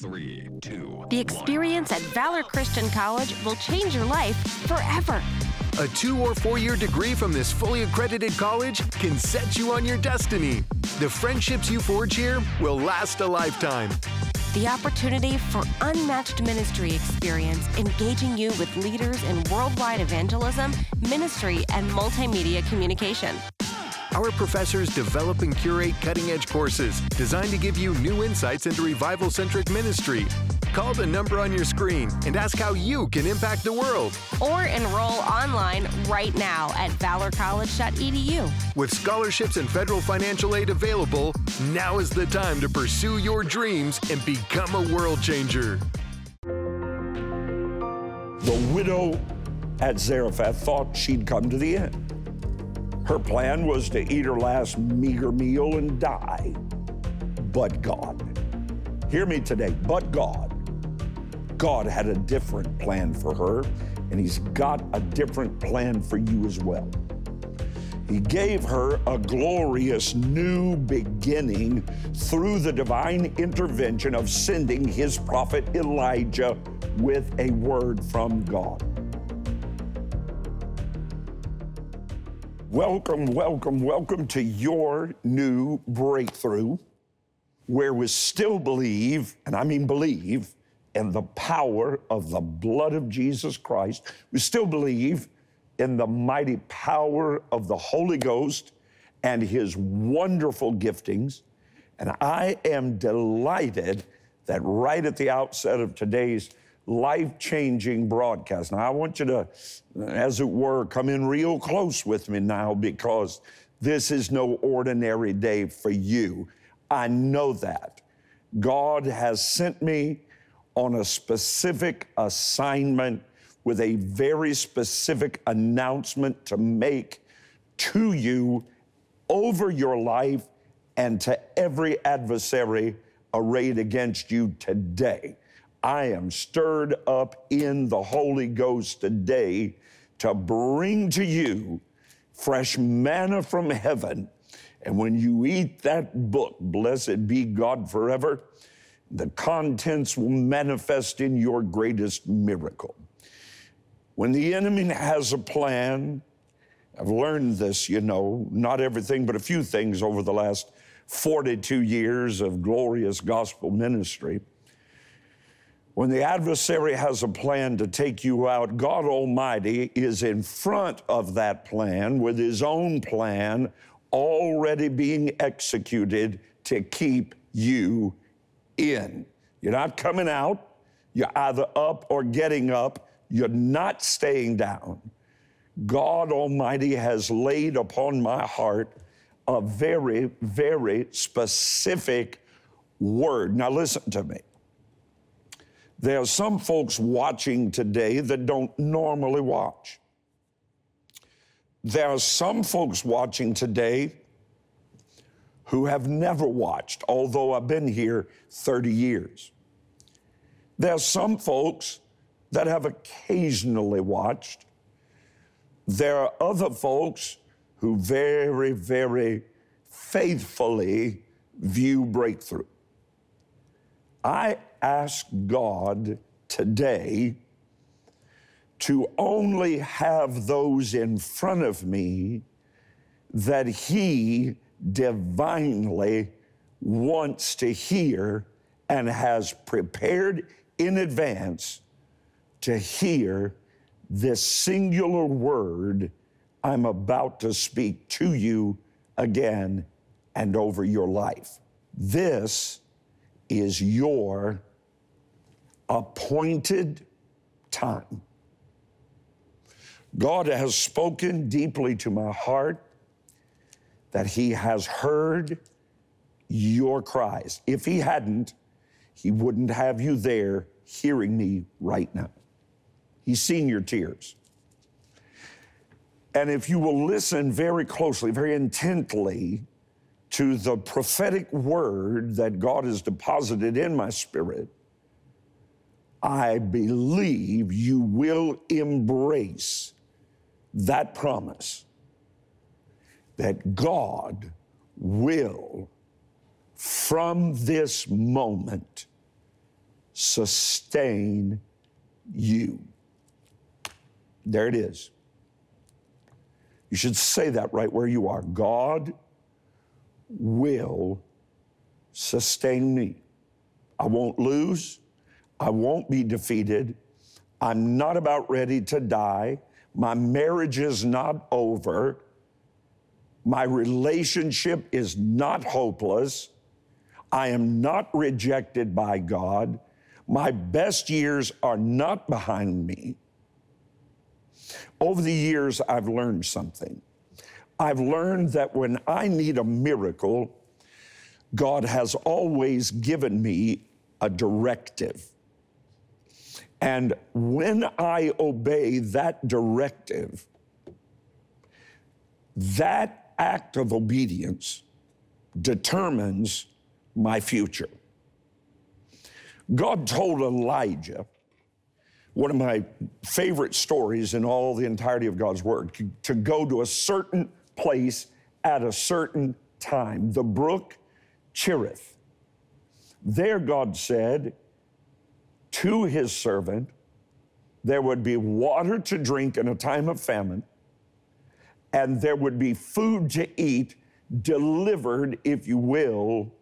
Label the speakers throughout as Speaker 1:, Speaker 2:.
Speaker 1: Three, two.
Speaker 2: The experience at Valor Christian College will change your life forever.
Speaker 3: A two or four year degree from this fully accredited college can set you on your destiny. The friendships you forge here will last a lifetime.
Speaker 2: The opportunity for unmatched ministry experience, engaging you with leaders in worldwide evangelism, ministry, and multimedia communication.
Speaker 3: Our professors develop and curate cutting edge courses designed to give you new insights into revival centric ministry. Call the number on your screen and ask how you can impact the world.
Speaker 2: Or enroll online right now at valorcollege.edu.
Speaker 3: With scholarships and federal financial aid available, now is the time to pursue your dreams and become a world changer.
Speaker 4: The widow at Zarephath thought she'd come to the end. Her plan was to eat her last meager meal and die. But God, hear me today, but God, God had a different plan for her, and He's got a different plan for you as well. He gave her a glorious new beginning through the divine intervention of sending his prophet Elijah with a word from God. Welcome, welcome, welcome to your new breakthrough where we still believe, and I mean believe, in the power of the blood of Jesus Christ. We still believe in the mighty power of the Holy Ghost and his wonderful giftings. And I am delighted that right at the outset of today's life changing broadcast. Now, I want you to, as it were, come in real close with me now because this is no ordinary day for you. I know that. God has sent me on a specific assignment with a very specific announcement to make to you over your life and to every adversary arrayed against you today. I am stirred up in the Holy Ghost today to bring to you fresh manna from heaven. And when you eat that book, blessed be God forever, the contents will manifest in your greatest miracle. When the enemy has a plan, I've learned this, you know, not everything, but a few things over the last 42 years of glorious gospel ministry. When the adversary has a plan to take you out, God Almighty is in front of that plan with His own plan already being executed to keep you in. You're not coming out, you're either up or getting up, you're not staying down. God Almighty has laid upon my heart a very, very specific word. Now, listen to me. There are some folks watching today that don't normally watch. There are some folks watching today who have never watched, although I've been here 30 years. There are some folks that have occasionally watched. There are other folks who very, very faithfully view breakthrough. I ask God today to only have those in front of me that He divinely wants to hear and has prepared in advance to hear this singular word I'm about to speak to you again and over your life. This is your appointed time. God has spoken deeply to my heart that He has heard your cries. If He hadn't, He wouldn't have you there hearing me right now. He's seen your tears. And if you will listen very closely, very intently to the prophetic word that God has deposited in my spirit, I believe you will embrace that promise that God will, from this moment, sustain you. There it is. You should say that right where you are. God will sustain me. I won't lose. I won't be defeated. I'm not about ready to die. My marriage is not over. My relationship is not hopeless. I am not rejected by God. My best years are not behind me. Over the years, I've learned something. I've learned that when I need a miracle, God has always given me a directive. And when I obey that directive, that act of obedience determines my future. God told Elijah, one of my favorite stories in all the entirety of God's Word, to go to a certain place at a certain time, the brook Cherith. There, God said to his servant, there would be water to drink in a time of famine, and there would be food to eat delivered, if you will,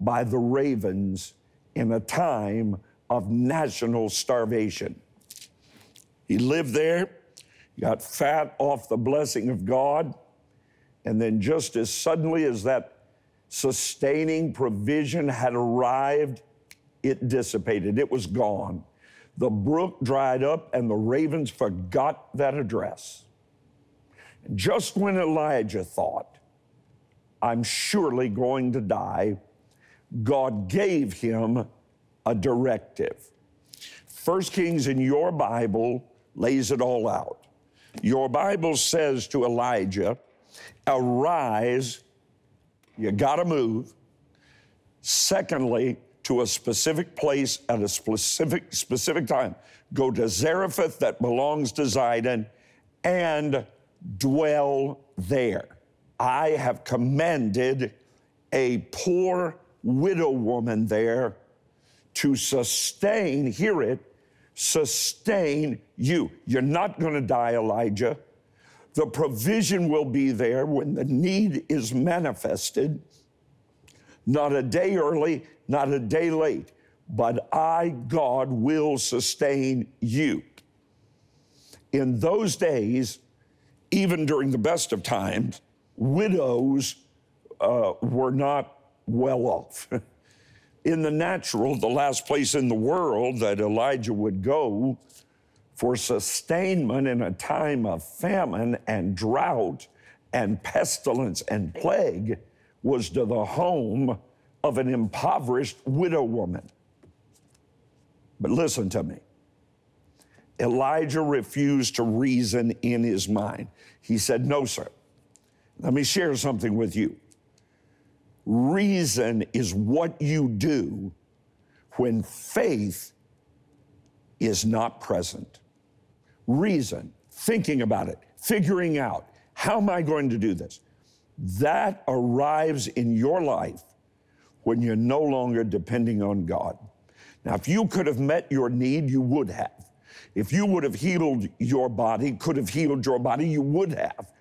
Speaker 4: by the ravens in a time of national starvation. He lived there, got fat off the blessing of God, and then just as suddenly as that sustaining provision had arrived, it dissipated, it was gone. The brook dried up, and the ravens forgot that address. Just when Elijah thought, I'm surely going to die, God gave him a directive. First Kings in your Bible lays it all out. Your Bible says to Elijah, Arise, you gotta move. Secondly, to a specific place at a specific specific time. Go to Zarephath that belongs to Zidon and dwell there. I have commanded a poor widow woman there to sustain, hear it, sustain you. You're not going to die, Elijah. The provision will be there when the need is manifested, not a day early, not a day late, but I, God, will sustain you. In those days, even during the best of times, widows uh, were not well off. in the natural, the last place in the world that Elijah would go for sustainment in a time of famine and drought and pestilence and plague was to the home of an impoverished widow woman. But listen to me. Elijah refused to reason in his mind. He said, No, sir. Let me share something with you. Reason is what you do when faith is not present. Reason, thinking about it, figuring out, how am I going to do this? That arrives in your life when you're no longer depending on God. Now, if you could have met your need, you would have. If you would have healed your body, could have healed your body, you would have.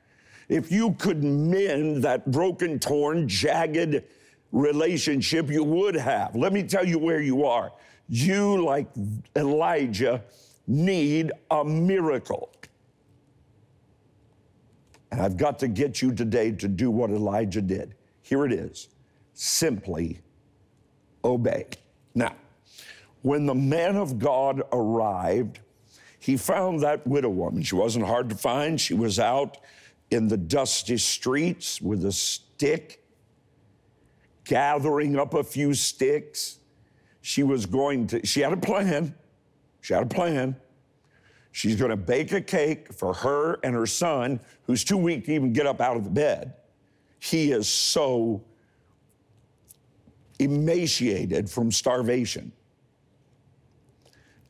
Speaker 4: If you could mend that broken, torn, jagged relationship, you would have. Let me tell you where you are. You, like Elijah, need a miracle. And I've got to get you today to do what Elijah did. Here it is simply obey. Now, when the man of God arrived, he found that widow woman. She wasn't hard to find. She was out in the dusty streets with a stick, gathering up a few sticks. She was going to, she had a plan. She had a plan. She's going to bake a cake for her and her son, who's too weak to even get up out of the bed. He is so emaciated from starvation.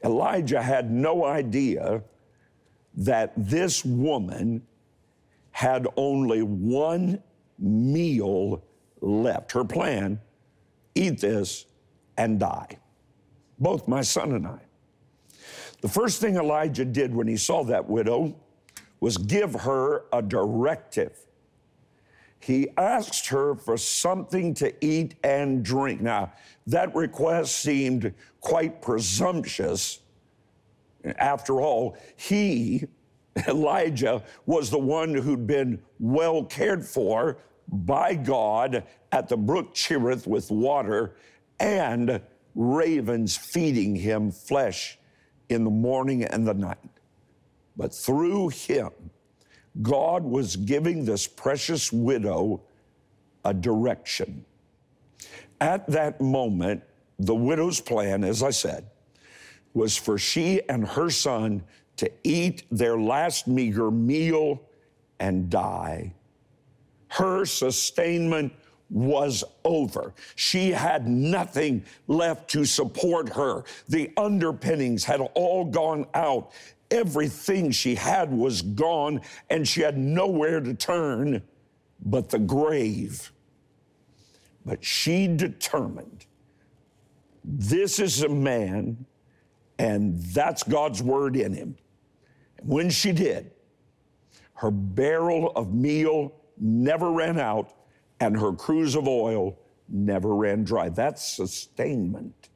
Speaker 4: Elijah had no idea that this woman had only one meal left. Her plan eat this and die. both my son and I. The first thing Elijah did when he saw that widow was give her a directive. He asked her for something to eat and drink. Now, that request seemed quite presumptuous. After all, he, Elijah, was the one who'd been well cared for by God at the brook Cherith with water and ravens feeding him flesh in the morning and the night. But through him, God was giving this precious widow a direction. At that moment, the widow's plan, as I said, was for she and her son to eat their last meager meal and die. Her sustainment was over. She had nothing left to support her. The underpinnings had all gone out. Everything she had was gone, and she had nowhere to turn but the grave. But she determined this is a man, and that's God's word in him. And When she did, her barrel of meal never ran out, and her cruse of oil never ran dry. That's sustainment.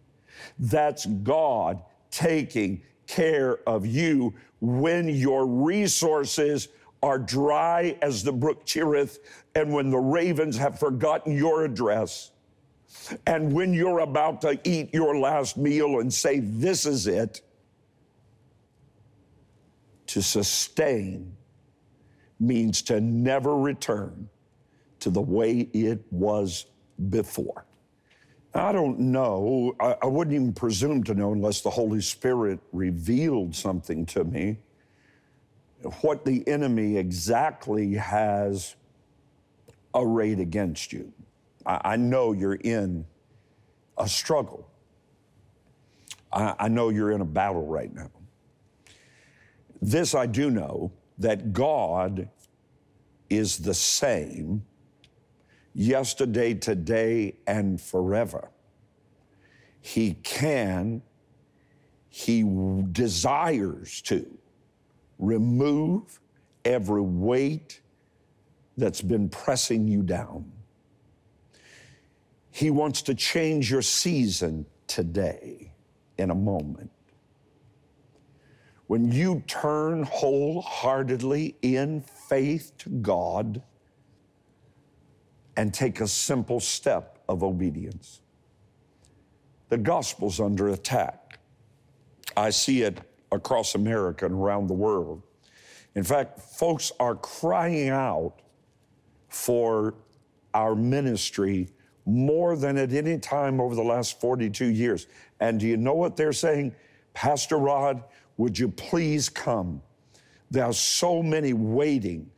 Speaker 4: That's God taking care of you when your resources are dry as the brook Cherith, and when the ravens have forgotten your address, and when you're about to eat your last meal and say, This is it, to sustain means to never return to the way it was before. I don't know. I, I, wouldn't even presume to know unless the Holy Spirit revealed something to me what the enemy exactly has arrayed against you. I, I know you're in a struggle. I, I know you're in a battle right now. This I do know that God is the same yesterday, today, and forever. He can, He desires to remove every weight that's been pressing you down. He wants to change your season today in a moment. When you turn wholeheartedly in faith to God, and take a simple step of obedience. The gospel's under attack. I see it across America and around the world. In fact, folks are crying out for our ministry more than at any time over the last 42 years. And do you know what they're saying? Pastor Rod, would you please come? There are so many waiting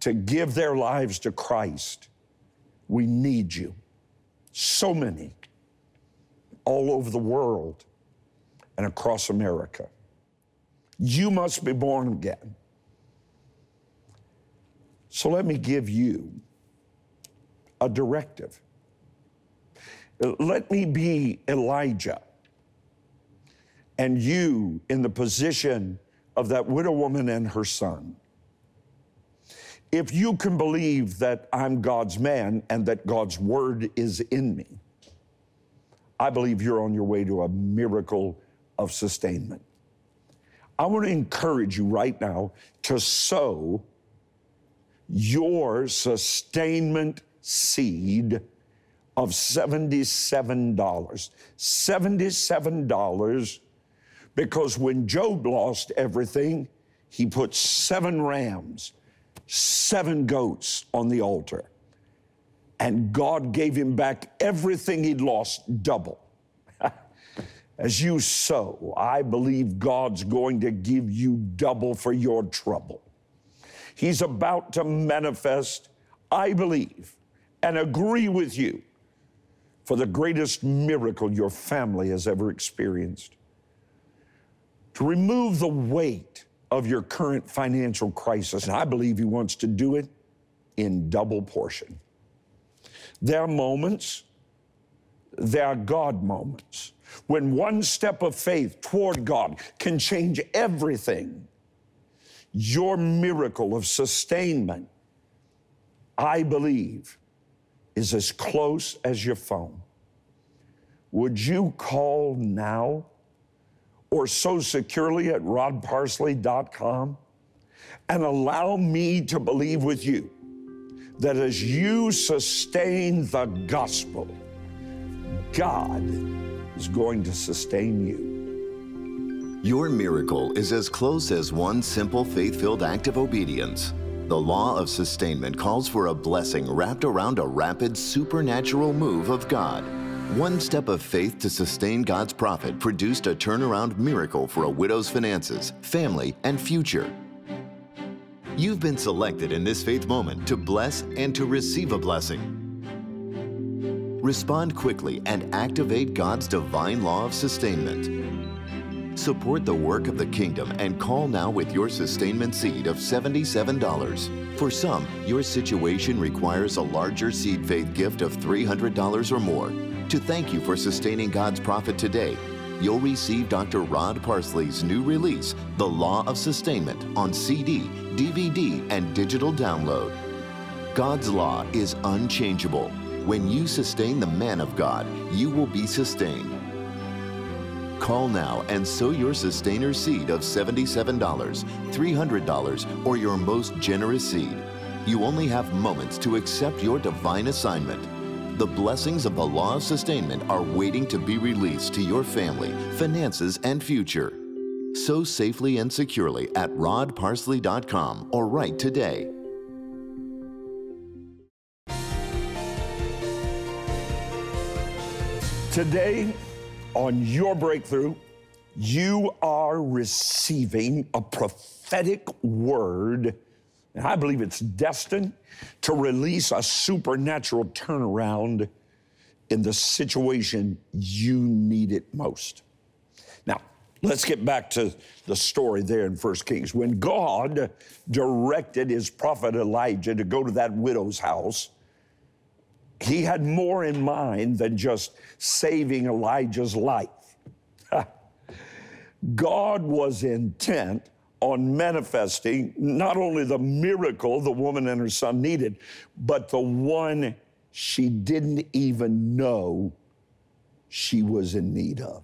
Speaker 4: to give their lives to Christ. We need you. So many all over the world and across America. You must be born again. So let me give you a directive. Let me be Elijah and you in the position of that widow woman and her son if you can believe that I'm God's man and that God's word is in me, I believe you're on your way to a miracle of sustainment. I want to encourage you right now to sow your sustainment seed of $77. $77 because when Job lost everything, he put seven rams seven goats on the altar. And God gave him back everything he'd lost double. As you sow, I believe God's going to give you double for your trouble. He's about to manifest, I believe, and agree with you for the greatest miracle your family has ever experienced. To remove the weight of your current financial crisis. And I believe He wants to do it in double portion. There are moments There are God moments when one step of faith toward God can change everything. Your miracle of sustainment, I believe, is as close as your phone. Would you call now or sow securely at rodparsley.com and allow me to believe with you that as you sustain the gospel, God is going to sustain you.
Speaker 1: Your miracle is as close as one simple faith filled act of obedience. The law of sustainment calls for a blessing wrapped around a rapid supernatural move of God. One step of faith to sustain God's prophet produced a turnaround miracle for a widow's finances, family, and future. You've been selected in this faith moment to bless and to receive a blessing. Respond quickly and activate God's divine law of sustainment. Support the work of the kingdom and call now with your sustainment seed of $77. For some, your situation requires a larger seed faith gift of $300 or more. To thank you for sustaining God's prophet today, you'll receive Dr. Rod Parsley's new release, The Law of Sustainment, on CD, DVD, and digital download. God's law is unchangeable when you sustain the man of God, you will be sustained. Call now and sow your sustainer seed of $77, $300, or your most generous seed. You only have moments to accept your divine assignment. The blessings of the law of sustainment are waiting to be released to your family, finances, and future. Sow safely and securely at rodparsley.com or write today.
Speaker 4: Today, on your breakthrough, you are receiving a prophetic word, and I believe it's destined to release a supernatural turnaround in the situation you need it most. Now, let's get back to the story there in 1 Kings. When God directed his prophet Elijah to go to that widow's house, he had more in mind than just saving Elijah's life. God was intent on manifesting not only the miracle the woman and her son needed, but the one she didn't even know she was in need of.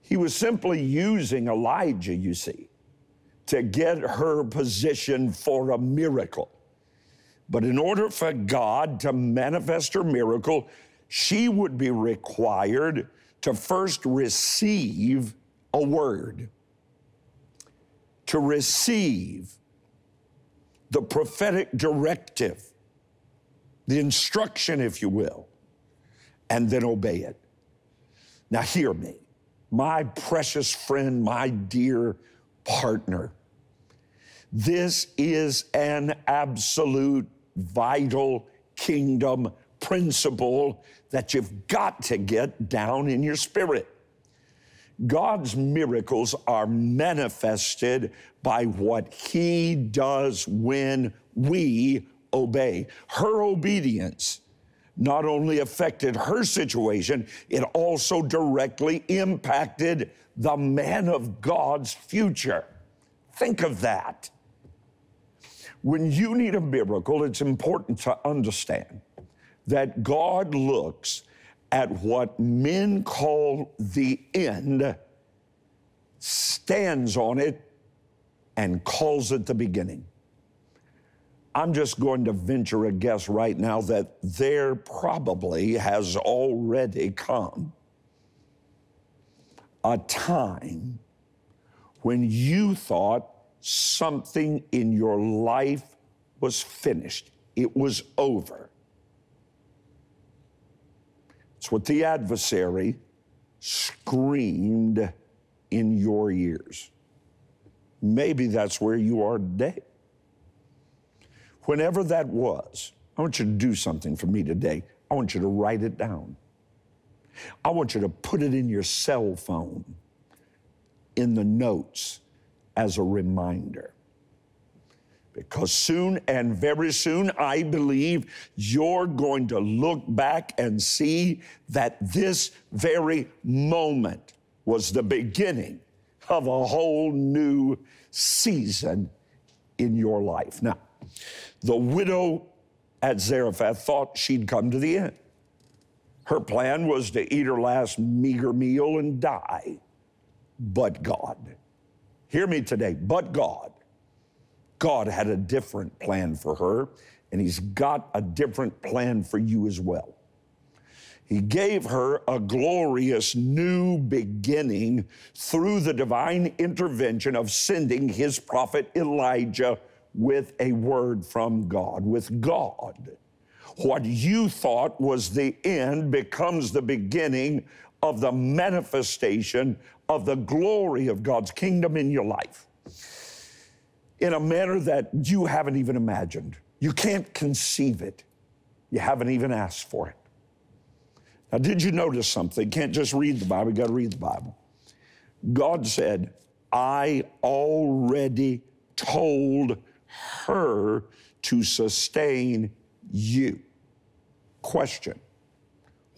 Speaker 4: He was simply using Elijah, you see, to get her position for a miracle. But in order for God to manifest her miracle, she would be required to first receive a word, to receive the prophetic directive, the instruction, if you will, and then obey it. Now, hear me, my precious friend, my dear partner. This is an absolute vital kingdom principle that you've got to get down in your spirit. God's miracles are manifested by what He does when we obey. Her obedience not only affected her situation, it also directly impacted the man of God's future. Think of that. When you need a miracle, it's important to understand that God looks at what men call the end, stands on it, and calls it the beginning. I'm just going to venture a guess right now that there probably has already come a time when you thought something in your life was finished, it was over. It's what the adversary screamed in your ears. Maybe that's where you are today. Whenever that was, I want you to do something for me today. I want you to write it down. I want you to put it in your cell phone, in the notes as a reminder. Because soon and very soon, I believe you're going to look back and see that this very moment was the beginning of a whole new season in your life. Now, the widow at Zarephath thought she'd come to the end. Her plan was to eat her last meager meal and die. But God, hear me today, but God, God had a different plan for her, and He's got a different plan for you as well. He gave her a glorious new beginning through the divine intervention of sending his prophet Elijah with a word from God, with God. What you thought was the end becomes the beginning of the manifestation of the glory of God's kingdom in your life in a manner that you haven't even imagined. You can't conceive it. You haven't even asked for it. Now, did you notice something? You can't just read the Bible, you got to read the Bible. God said, I already told her to sustain you. Question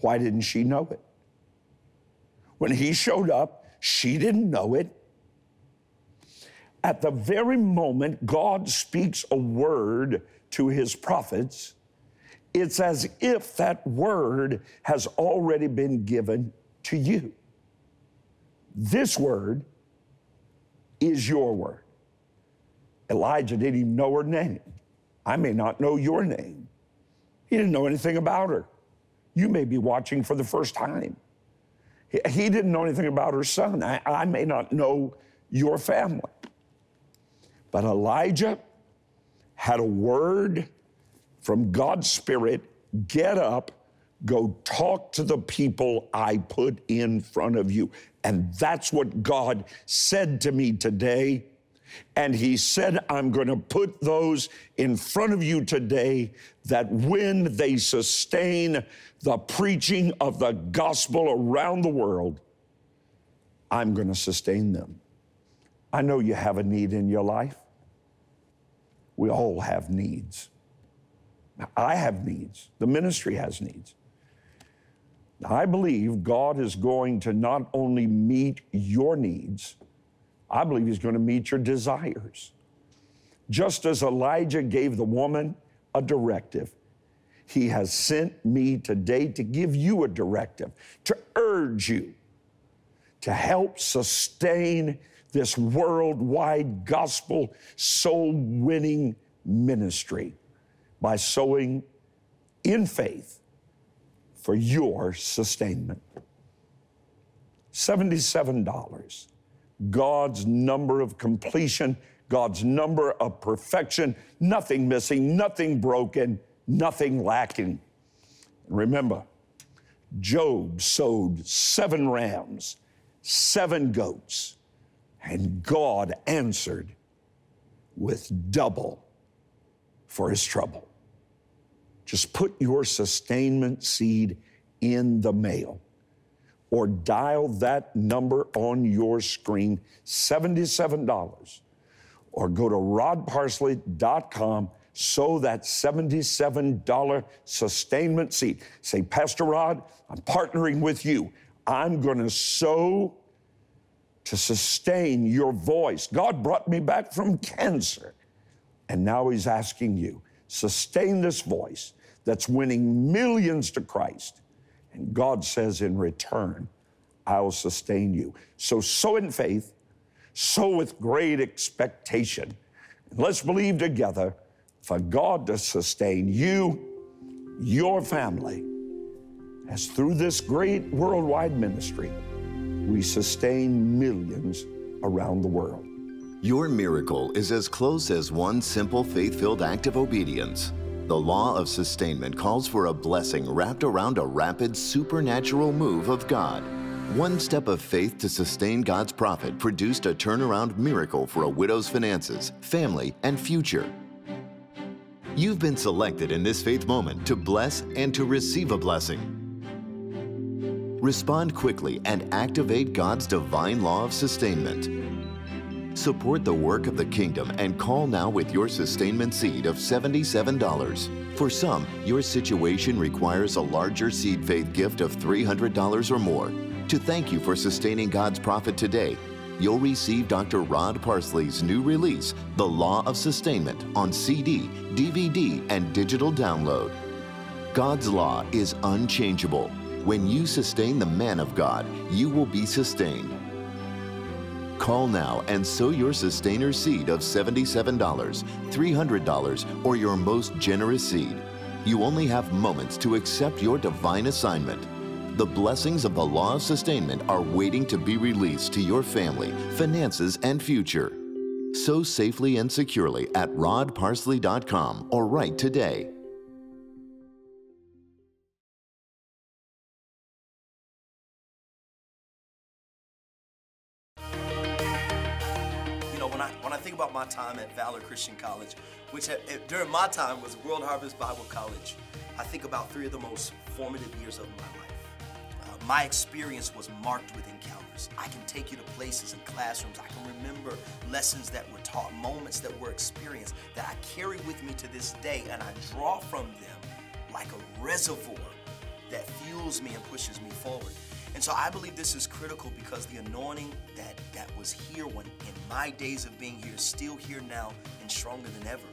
Speaker 4: Why didn't she know it? When he showed up, she didn't know it. At the very moment God speaks a word to his prophets, it's as if that word has already been given to you. This word is your word. Elijah didn't even know her name. I may not know your name. He didn't know anything about her. You may be watching for the first time. He didn't know anything about her son. I, I may not know your family. But Elijah had a word from God's Spirit get up, go talk to the people I put in front of you. And that's what God said to me today. And He said, I'm going to put those in front of you today that when they sustain the preaching of the gospel around the world, I'm going to sustain them. I know you have a need in your life. We all have needs. I have needs. The ministry has needs. I believe God is going to not only meet your needs, I believe He's going to meet your desires. Just as Elijah gave the woman a directive, He has sent me today to give you a directive, to urge you to help sustain this worldwide gospel soul winning ministry by sowing in faith for your sustainment. $77. God's number of completion, God's number of perfection, nothing missing, nothing broken, nothing lacking. Remember, Job sowed seven rams, seven goats, and God answered with double for his trouble. Just put your sustainment seed in the mail or dial that number on your screen, $77, or go to rodparsley.com, sow that $77 sustainment seed. Say, Pastor Rod, I'm partnering with you. I'm going to sow to sustain your voice. God brought me back from cancer, and now He's asking you sustain this voice that's winning millions to Christ. And God says, in return, I'll sustain you. So sow in faith, sow with great expectation. And let's believe together for God to sustain you, your family, as through this great worldwide ministry, we sustain millions around the world.
Speaker 1: Your miracle is as close as one simple faith filled act of obedience. The law of sustainment calls for a blessing wrapped around a rapid supernatural move of God. One step of faith to sustain God's prophet produced a turnaround miracle for a widow's finances, family, and future. You've been selected in this faith moment to bless and to receive a blessing. Respond quickly and activate God's divine law of sustainment. Support the work of the kingdom and call now with your sustainment seed of $77. For some, your situation requires a larger seed faith gift of $300 or more. To thank you for sustaining God's prophet today, you'll receive Dr. Rod Parsley's new release, The Law of Sustainment, on CD, DVD, and digital download. God's law is unchangeable. When you sustain the man of God, you will be sustained. Call now and sow your sustainer seed of $77, $300, or your most generous seed. You only have moments to accept your divine assignment. The blessings of the law of sustainment are waiting to be released to your family, finances, and future. Sow safely and securely at rodparsley.com or write today.
Speaker 5: When I when I think about my time at Valor Christian College, which at- during my time was World Harvest Bible College, I think about three of the most formative years of my life. Uh, my experience was marked with encounters. I can take you to places and classrooms. I can remember lessons that were taught, moments that were experienced that I carry with me to this day, and I draw from them like a reservoir that fuels me and pushes me forward. And so I believe this is critical because the anointing that, that was here when in my days of being here is still here now and stronger than ever.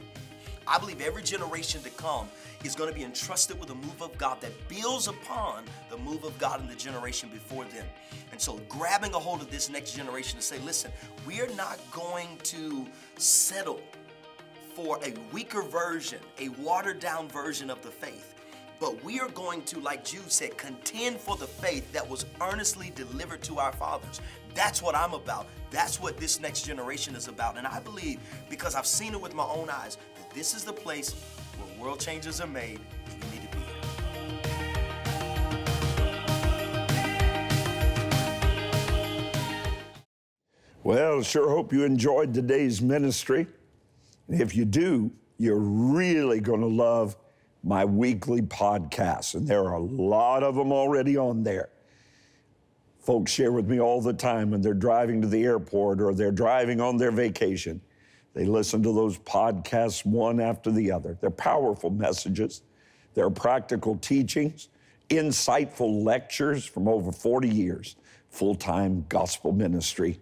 Speaker 5: I believe every generation to come is going to be entrusted with a move of God that builds upon the move of God in the generation before them. And so grabbing a hold of this next generation to say, listen, we are not going to settle for a weaker version, a watered down version of the faith. But we are going to, like Jude said, contend for the faith that was earnestly delivered to our fathers. That's what I'm about. That's what this next generation is about. And I believe, because I've seen it with my own eyes, that this is the place where world changes are made you need to be.
Speaker 4: Well, sure hope you enjoyed today's ministry. If you do, you're really going to love my weekly podcasts. And there are a lot of them already on there. Folks share with me all the time when they're driving to the airport or they're driving on their vacation. They listen to those podcasts one after the other. They're powerful messages, they're practical teachings, insightful lectures from over 40 years, full time gospel ministry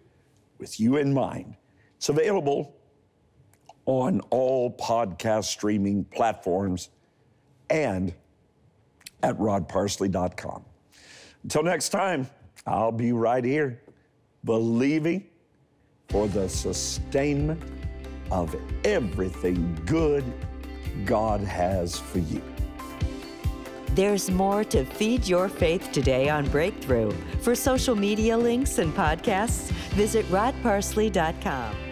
Speaker 4: with you in mind. It's available on all podcast streaming platforms and at rodparsley.com. Until next time, I'll be right here believing for the sustainment of everything good God has for you.
Speaker 6: There's more to feed your faith today on Breakthrough. For social media links and podcasts, visit rodparsley.com.